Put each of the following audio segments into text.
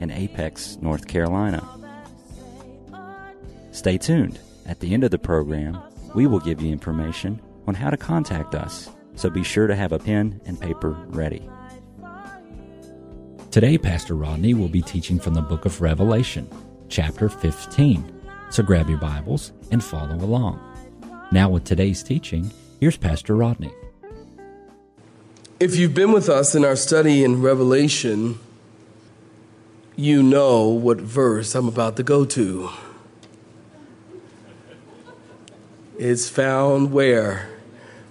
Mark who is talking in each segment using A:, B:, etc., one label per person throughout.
A: in Apex, North Carolina. Stay tuned. At the end of the program, we will give you information on how to contact us, so be sure to have a pen and paper ready. Today, Pastor Rodney will be teaching from the book of Revelation, chapter 15. So grab your Bibles and follow along. Now, with today's teaching, here's Pastor Rodney.
B: If you've been with us in our study in Revelation, you know what verse I'm about to go to. It's found where?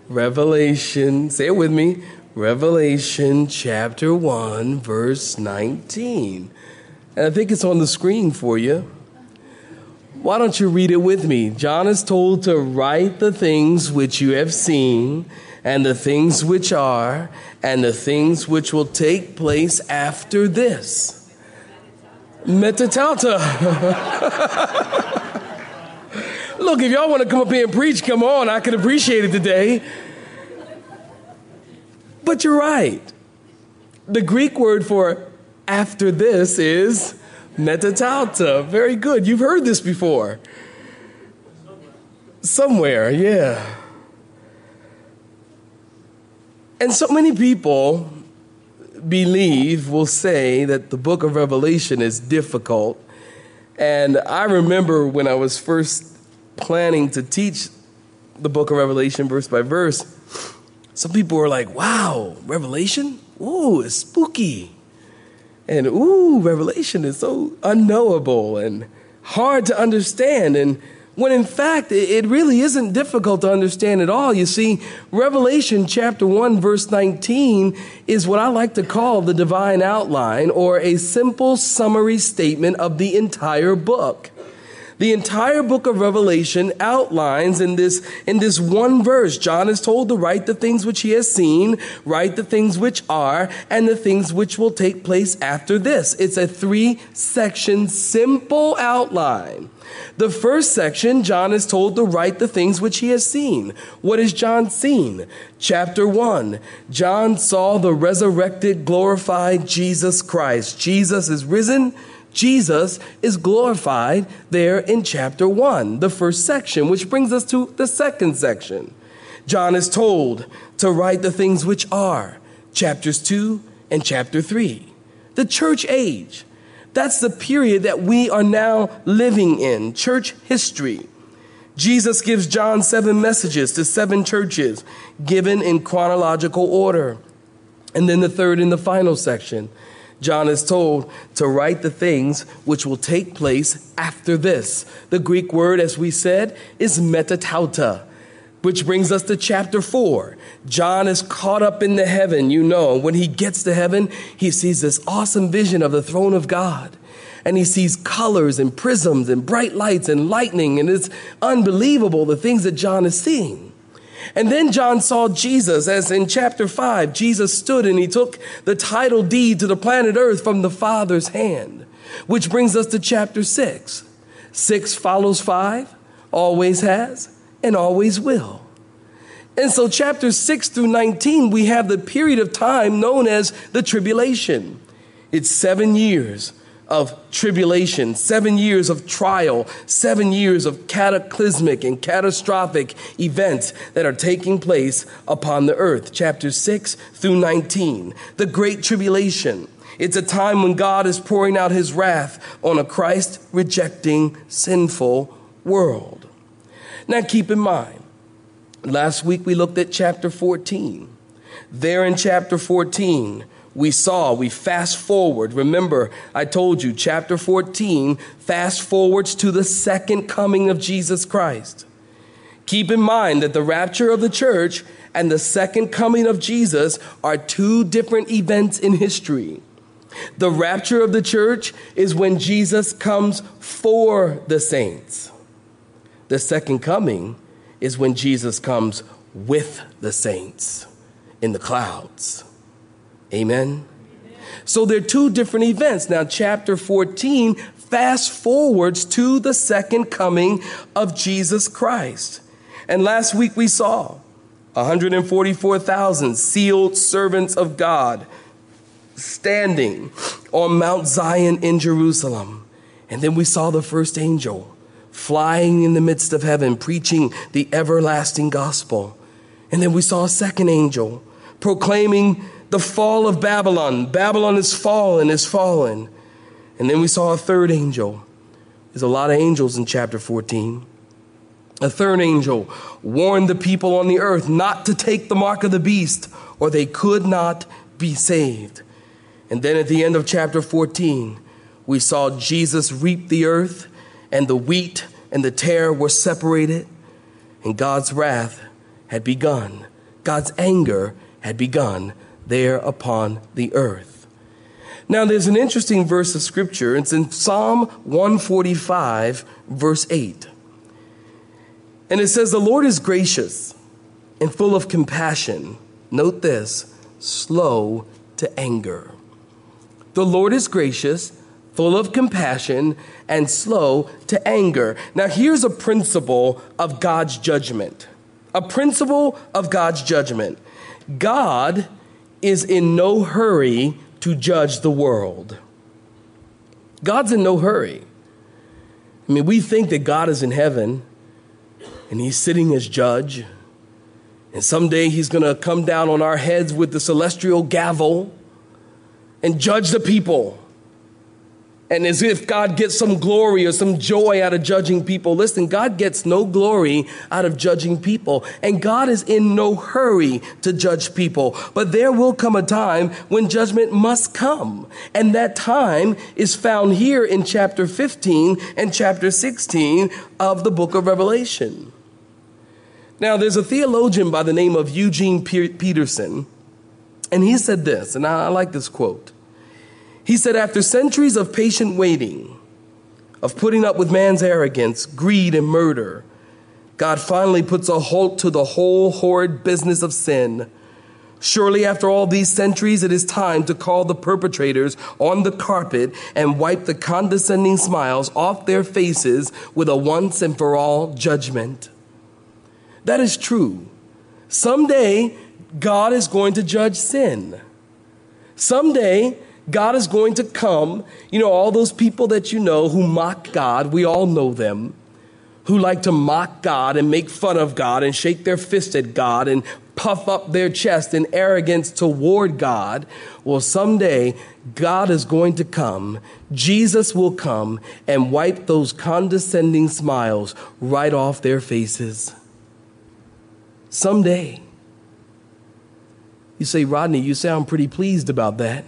B: Revelation, say it with me, Revelation chapter 1, verse 19. And I think it's on the screen for you. Why don't you read it with me? John is told to write the things which you have seen, and the things which are, and the things which will take place after this. Metatauta. Look, if y'all want to come up here and preach, come on. I can appreciate it today. But you're right. The Greek word for after this is metatauta. Very good. You've heard this before. Somewhere, yeah. And so many people believe will say that the book of Revelation is difficult. And I remember when I was first planning to teach the book of Revelation verse by verse, some people were like, wow, Revelation? Ooh, it's spooky. And ooh, Revelation is so unknowable and hard to understand. And when in fact it really isn't difficult to understand at all. You see, Revelation chapter 1, verse 19 is what I like to call the divine outline or a simple summary statement of the entire book. The entire book of Revelation outlines in this, in this one verse. John is told to write the things which he has seen, write the things which are, and the things which will take place after this. It's a three section simple outline. The first section, John is told to write the things which he has seen. What has John seen? Chapter 1. John saw the resurrected, glorified Jesus Christ. Jesus is risen. Jesus is glorified there in chapter 1, the first section, which brings us to the second section. John is told to write the things which are, chapters 2 and chapter 3. The church age. That's the period that we are now living in, church history. Jesus gives John seven messages to seven churches, given in chronological order. And then the third and the final section, John is told to write the things which will take place after this. The Greek word, as we said, is metatauta, which brings us to chapter 4. John is caught up in the heaven, you know. When he gets to heaven, he sees this awesome vision of the throne of God. And he sees colors and prisms and bright lights and lightning, and it's unbelievable the things that John is seeing. And then John saw Jesus, as in chapter 5, Jesus stood and he took the title deed to the planet Earth from the Father's hand, which brings us to chapter 6. 6 follows 5, always has, and always will. And so, chapters 6 through 19, we have the period of time known as the tribulation. It's seven years of tribulation, seven years of trial, seven years of cataclysmic and catastrophic events that are taking place upon the earth. Chapter 6 through 19. The Great Tribulation. It's a time when God is pouring out his wrath on a Christ rejecting, sinful world. Now keep in mind, last week we looked at chapter 14. There in chapter 14, we saw, we fast forward. Remember, I told you, chapter 14 fast forwards to the second coming of Jesus Christ. Keep in mind that the rapture of the church and the second coming of Jesus are two different events in history. The rapture of the church is when Jesus comes for the saints. The second coming is when Jesus comes with the saints in the clouds. Amen. So they're two different events. Now, chapter 14 fast forwards to the second coming of Jesus Christ. And last week we saw 144,000 sealed servants of God standing on Mount Zion in Jerusalem. And then we saw the first angel flying in the midst of heaven, preaching the everlasting gospel. And then we saw a second angel proclaiming the fall of Babylon. Babylon is fallen, is fallen. And then we saw a third angel. There's a lot of angels in chapter 14. A third angel warned the people on the earth not to take the mark of the beast, or they could not be saved. And then at the end of chapter 14, we saw Jesus reap the earth, and the wheat and the tare were separated, and God's wrath had begun. God's anger had begun there upon the earth. Now, there's an interesting verse of scripture. It's in Psalm 145, verse 8. And it says, The Lord is gracious and full of compassion. Note this slow to anger. The Lord is gracious, full of compassion, and slow to anger. Now, here's a principle of God's judgment. A principle of God's judgment. God is in no hurry to judge the world. God's in no hurry. I mean, we think that God is in heaven and he's sitting as judge. And someday he's going to come down on our heads with the celestial gavel and judge the people. And as if God gets some glory or some joy out of judging people. Listen, God gets no glory out of judging people. And God is in no hurry to judge people. But there will come a time when judgment must come. And that time is found here in chapter 15 and chapter 16 of the book of Revelation. Now, there's a theologian by the name of Eugene Peterson, and he said this, and I like this quote. He said, After centuries of patient waiting, of putting up with man's arrogance, greed, and murder, God finally puts a halt to the whole horrid business of sin. Surely, after all these centuries, it is time to call the perpetrators on the carpet and wipe the condescending smiles off their faces with a once and for all judgment. That is true. Someday, God is going to judge sin. Someday, God is going to come. You know, all those people that you know who mock God, we all know them, who like to mock God and make fun of God and shake their fist at God and puff up their chest in arrogance toward God. Well, someday God is going to come. Jesus will come and wipe those condescending smiles right off their faces. Someday. You say, Rodney, you sound pretty pleased about that.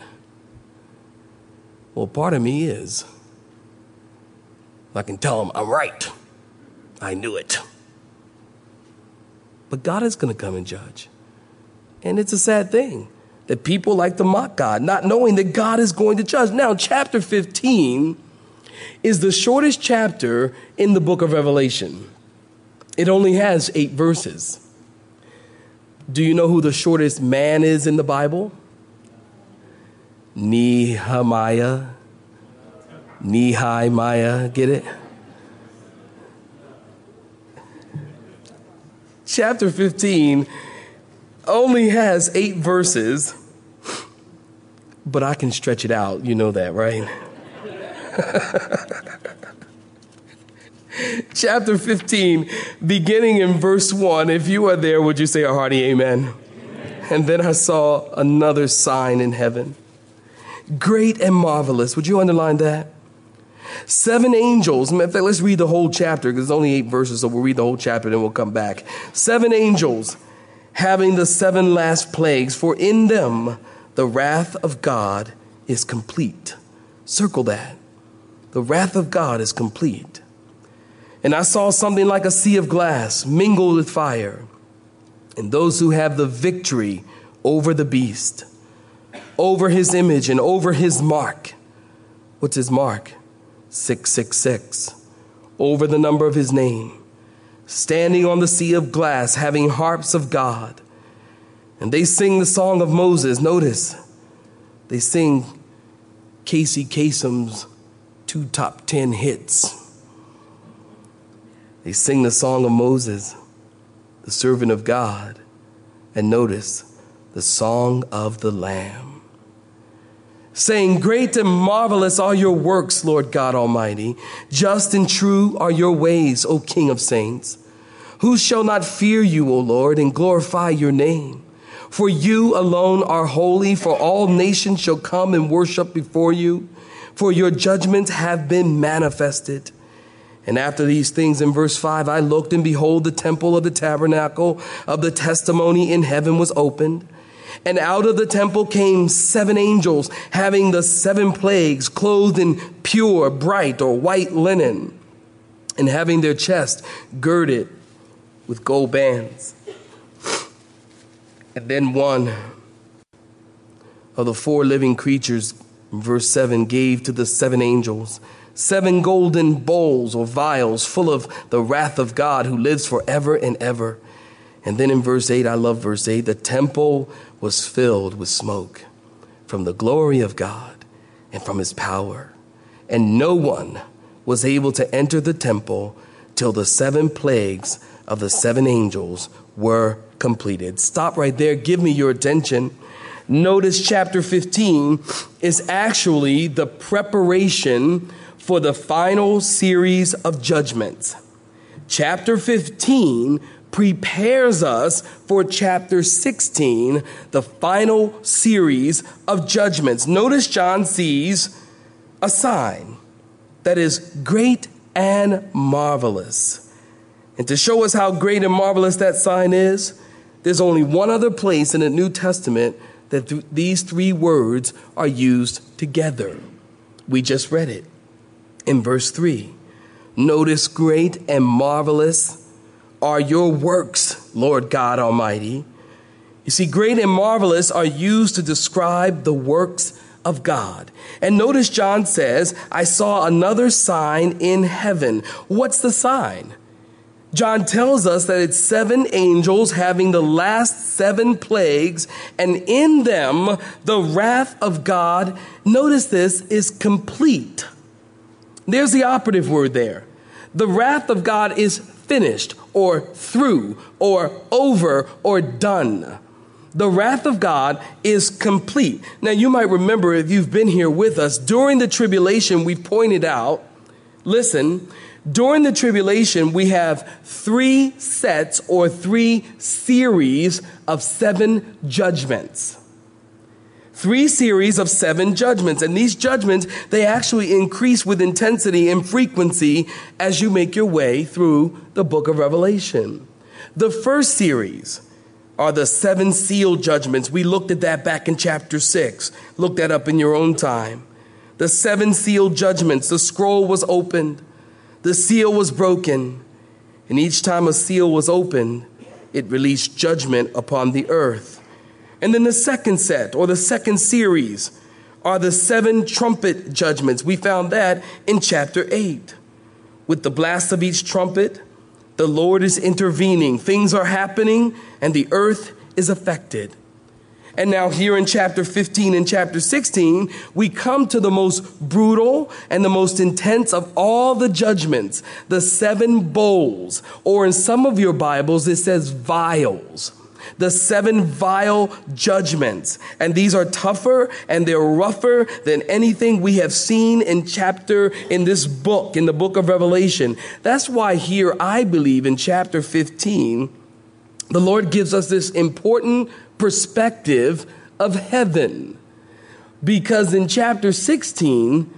B: Well, part of me is. I can tell them I'm right. I knew it. But God is going to come and judge. And it's a sad thing that people like to mock God, not knowing that God is going to judge. Now, chapter 15 is the shortest chapter in the book of Revelation. It only has eight verses. Do you know who the shortest man is in the Bible? Nehemiah. Nehemiah, get it? Chapter 15 only has eight verses, but I can stretch it out. You know that, right? Chapter 15, beginning in verse 1. If you are there, would you say a hearty amen? amen? And then I saw another sign in heaven great and marvelous. Would you underline that? Seven angels. In fact, let's read the whole chapter because it's only eight verses, so we'll read the whole chapter and then we'll come back. Seven angels having the seven last plagues, for in them the wrath of God is complete. Circle that. The wrath of God is complete. And I saw something like a sea of glass mingled with fire, and those who have the victory over the beast over his image and over his mark. What's his mark? 666. Over the number of his name. Standing on the sea of glass, having harps of God. And they sing the song of Moses. Notice, they sing Casey Kasem's two top 10 hits. They sing the song of Moses, the servant of God. And notice, the song of the Lamb. Saying, Great and marvelous are your works, Lord God Almighty. Just and true are your ways, O King of saints. Who shall not fear you, O Lord, and glorify your name? For you alone are holy, for all nations shall come and worship before you, for your judgments have been manifested. And after these things, in verse 5, I looked, and behold, the temple of the tabernacle of the testimony in heaven was opened. And out of the temple came seven angels, having the seven plagues, clothed in pure, bright, or white linen, and having their chest girded with gold bands. And then one of the four living creatures, verse 7, gave to the seven angels seven golden bowls or vials full of the wrath of God who lives forever and ever. And then in verse 8, I love verse 8, the temple was filled with smoke from the glory of God and from his power. And no one was able to enter the temple till the seven plagues of the seven angels were completed. Stop right there. Give me your attention. Notice chapter 15 is actually the preparation for the final series of judgments. Chapter 15 prepares us for chapter 16, the final series of judgments. Notice John sees a sign that is great and marvelous. And to show us how great and marvelous that sign is, there's only one other place in the New Testament that th- these three words are used together. We just read it in verse 3. Notice great and marvelous are your works, Lord God Almighty. You see, great and marvelous are used to describe the works of God. And notice John says, I saw another sign in heaven. What's the sign? John tells us that it's seven angels having the last seven plagues, and in them the wrath of God, notice this, is complete. There's the operative word there. The wrath of God is finished or through or over or done. The wrath of God is complete. Now, you might remember if you've been here with us, during the tribulation, we pointed out, listen, during the tribulation, we have three sets or three series of seven judgments three series of seven judgments. And these judgments, they actually increase with intensity and frequency as you make your way through the book of Revelation. The first series are the seven seal judgments. We looked at that back in chapter six. Look that up in your own time. The seven seal judgments, the scroll was opened, the seal was broken, and each time a seal was opened, it released judgment upon the earth. And then the second set or the second series are the seven trumpet judgments. We found that in chapter 8. With the blast of each trumpet, the Lord is intervening. Things are happening and the earth is affected. And now, here in chapter 15 and chapter 16, we come to the most brutal and the most intense of all the judgments the seven bowls, or in some of your Bibles, it says vials the seven vile judgments. And these are tougher and they're rougher than anything we have seen in chapter, in this book, in the book of Revelation. That's why here I believe in chapter 15, the Lord gives us this important perspective of heaven. Because in chapter 16,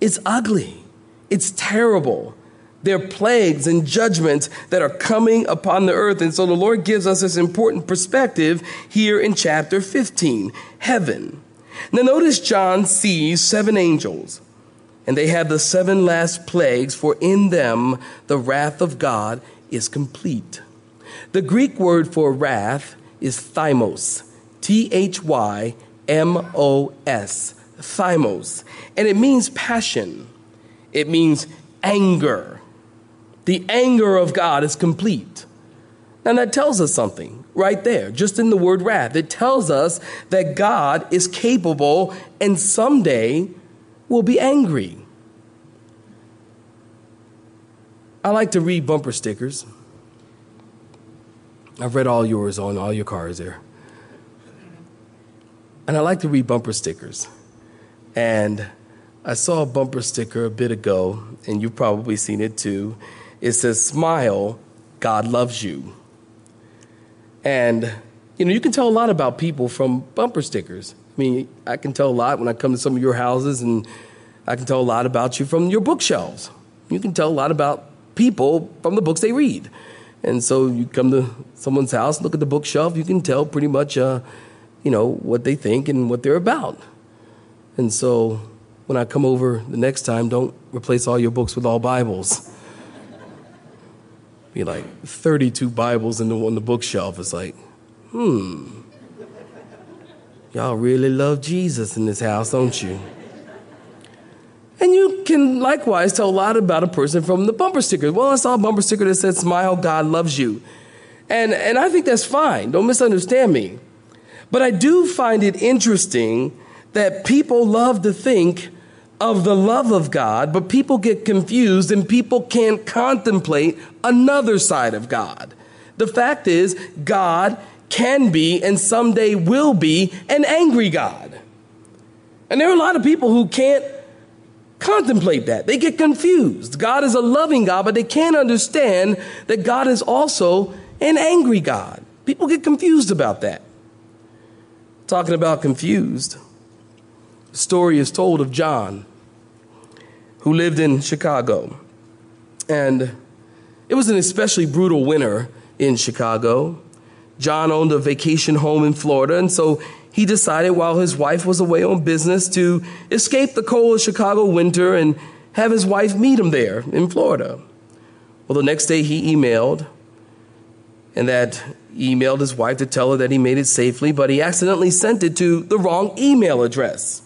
B: it's ugly, it's terrible. There are plagues and judgments that are coming upon the earth. And so the Lord gives us this important perspective here in chapter 15 heaven. Now, notice John sees seven angels, and they have the seven last plagues, for in them the wrath of God is complete. The Greek word for wrath is thymos, T H Y M O S, thymos. And it means passion, it means anger. The anger of God is complete. And that tells us something right there, just in the word wrath. It tells us that God is capable and someday will be angry. I like to read bumper stickers. I've read all yours on all your cars there. And I like to read bumper stickers. And I saw a bumper sticker a bit ago, and you've probably seen it too. It says, Smile, God loves you. And, you know, you can tell a lot about people from bumper stickers. I mean, I can tell a lot when I come to some of your houses, and I can tell a lot about you from your bookshelves. You can tell a lot about people from the books they read. And so you come to someone's house, look at the bookshelf, you can tell pretty much, uh, you know, what they think and what they're about. And so when I come over the next time, don't replace all your books with all Bibles. Be like 32 Bibles in the, on the bookshelf. It's like, hmm, y'all really love Jesus in this house, don't you? And you can likewise tell a lot about a person from the bumper sticker. Well, I saw a bumper sticker that said, Smile, God loves you. And, and I think that's fine. Don't misunderstand me. But I do find it interesting that people love to think of the love of God, but people get confused and people can't contemplate another side of God. The fact is, God can be and someday will be an angry God. And there are a lot of people who can't contemplate that. They get confused. God is a loving God, but they can't understand that God is also an angry God. People get confused about that. Talking about confused, the story is told of John, who lived in Chicago. And it was an especially brutal winter in Chicago. John owned a vacation home in Florida, and so he decided while his wife was away on business to escape the cold Chicago winter and have his wife meet him there in Florida. Well, the next day he emailed, and that emailed his wife to tell her that he made it safely, but he accidentally sent it to the wrong email address.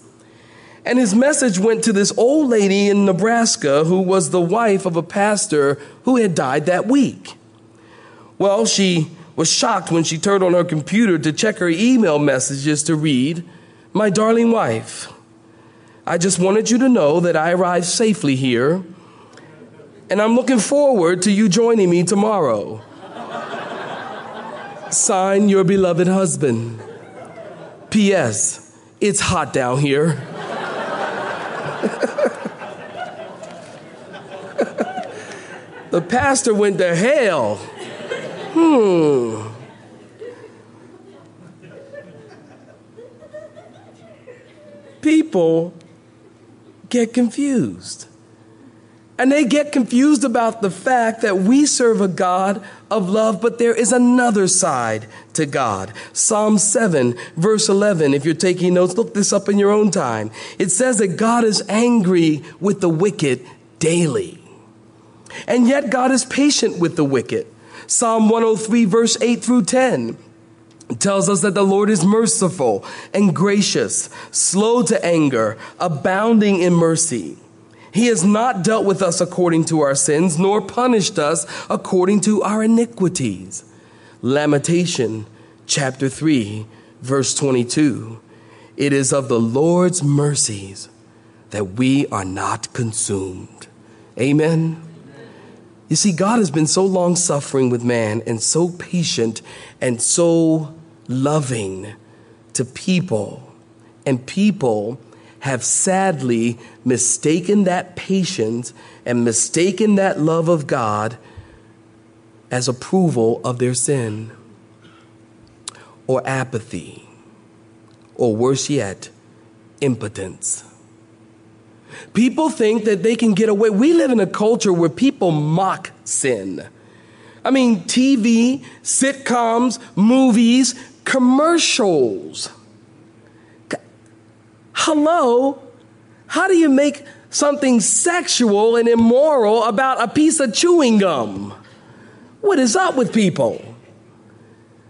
B: And his message went to this old lady in Nebraska who was the wife of a pastor who had died that week. Well, she was shocked when she turned on her computer to check her email messages to read, My darling wife, I just wanted you to know that I arrived safely here, and I'm looking forward to you joining me tomorrow. Sign your beloved husband. P.S. It's hot down here. The pastor went to hell. Hmm. People get confused. And they get confused about the fact that we serve a God of love, but there is another side to God. Psalm 7, verse 11. If you're taking notes, look this up in your own time. It says that God is angry with the wicked daily. And yet God is patient with the wicked. Psalm 103, verse 8 through 10 tells us that the Lord is merciful and gracious, slow to anger, abounding in mercy. He has not dealt with us according to our sins, nor punished us according to our iniquities. Lamentation chapter 3, verse 22. It is of the Lord's mercies that we are not consumed. Amen. You see, God has been so long suffering with man and so patient and so loving to people. And people have sadly mistaken that patience and mistaken that love of God as approval of their sin or apathy, or worse yet, impotence. People think that they can get away. We live in a culture where people mock sin. I mean, TV, sitcoms, movies, commercials. Hello? How do you make something sexual and immoral about a piece of chewing gum? What is up with people?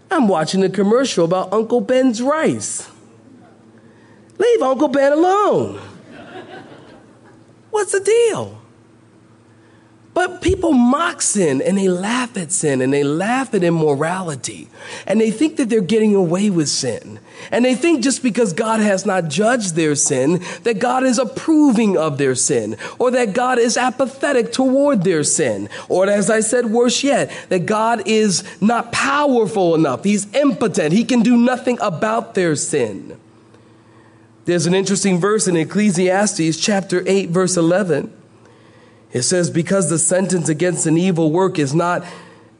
B: I'm watching a commercial about Uncle Ben's rice. Leave Uncle Ben alone. What's the deal? But people mock sin and they laugh at sin and they laugh at immorality and they think that they're getting away with sin. And they think just because God has not judged their sin, that God is approving of their sin or that God is apathetic toward their sin. Or as I said, worse yet, that God is not powerful enough. He's impotent. He can do nothing about their sin. There's an interesting verse in Ecclesiastes chapter 8 verse 11 it says, because the sentence against an evil work is not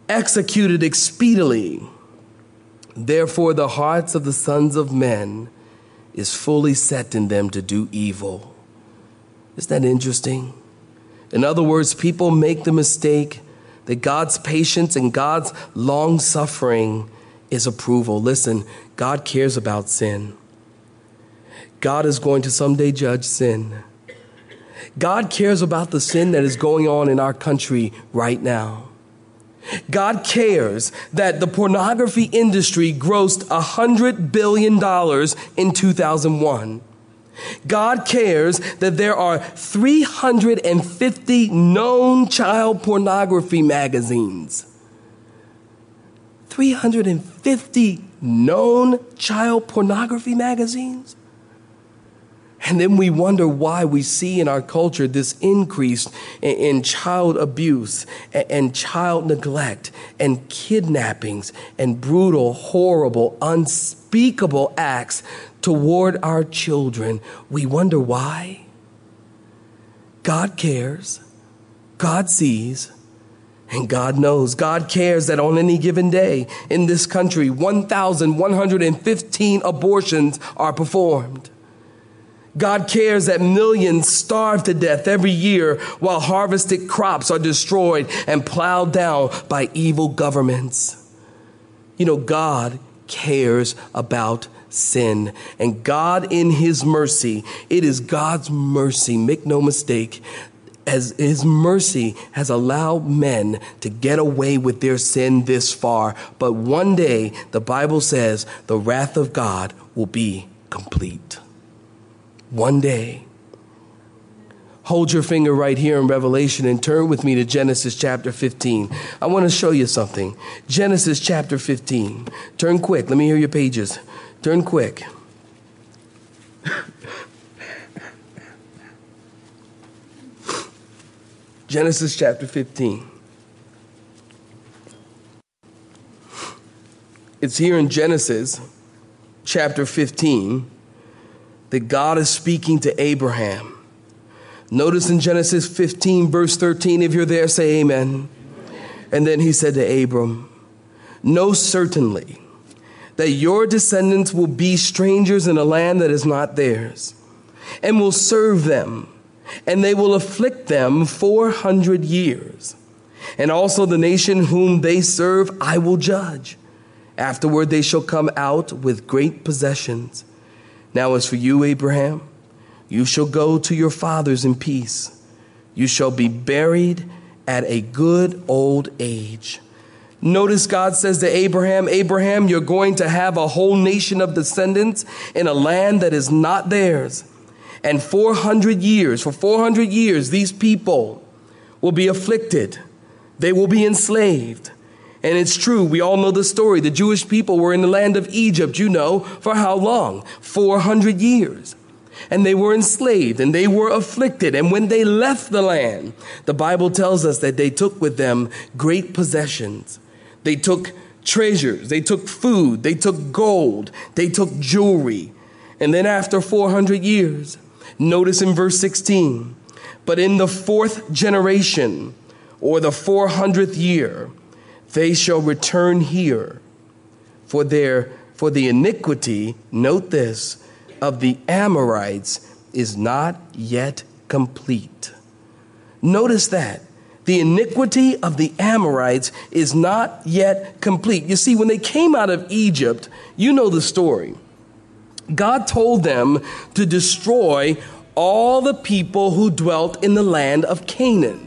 B: executed expediently, therefore the hearts of the sons of men is fully set in them to do evil. Isn't that interesting? In other words, people make the mistake that God's patience and God's long suffering is approval. Listen, God cares about sin. God is going to someday judge sin. God cares about the sin that is going on in our country right now. God cares that the pornography industry grossed $100 billion in 2001. God cares that there are 350 known child pornography magazines. 350 known child pornography magazines? And then we wonder why we see in our culture this increase in, child abuse and, child neglect and kidnappings and brutal, horrible, unspeakable acts toward our children. We wonder why. God cares, God sees, and God knows. God cares that on any given day in this country, 1,115 abortions are performed. God cares that millions starve to death every year while harvested crops are destroyed and plowed down by evil governments. You know, God cares about sin. And God, in His mercy, it is God's mercy, make no mistake, as His mercy has allowed men to get away with their sin this far. But one day, the Bible says, the wrath of God will be complete one day. Hold your finger right here in Revelation and turn with me to Genesis chapter 15. I want to show you something. Genesis chapter 15. Turn quick. Let me hear your pages. Turn quick. Genesis chapter 15. It's here in Genesis chapter 15 that God is speaking to Abraham. Notice in Genesis 15, verse 13, if you're there, say amen. And then he said to Abram, Know certainly that your descendants will be strangers in a land that is not theirs, and will serve them, and they will afflict them 400 years. And also the nation whom they serve I will judge. Afterward they shall come out with great possessions. Now, as for you, Abraham, you shall go to your fathers in peace. You shall be buried at a good old age. Notice God says to Abraham, Abraham, you're going to have a whole nation of descendants in a land that is not theirs. And 400 years, for 400 years, these people will be afflicted. They will be enslaved. And it's true, we all know the story. The Jewish people were in the land of Egypt, you know, for how long? 400 years. And they were enslaved and they were afflicted. And when they left the land, the Bible tells us that they took with them great possessions. They took treasures, they took food, they took gold, they took jewelry. And then after 400 years, notice in verse 16, but in the fourth generation, or the 400th year, they shall return here for their for the iniquity note this of the amorites is not yet complete. Notice that. The iniquity of the amorites is not yet complete. You see when they came out of egypt you know the story. God told them to destroy all the people who dwelt in the land of canaan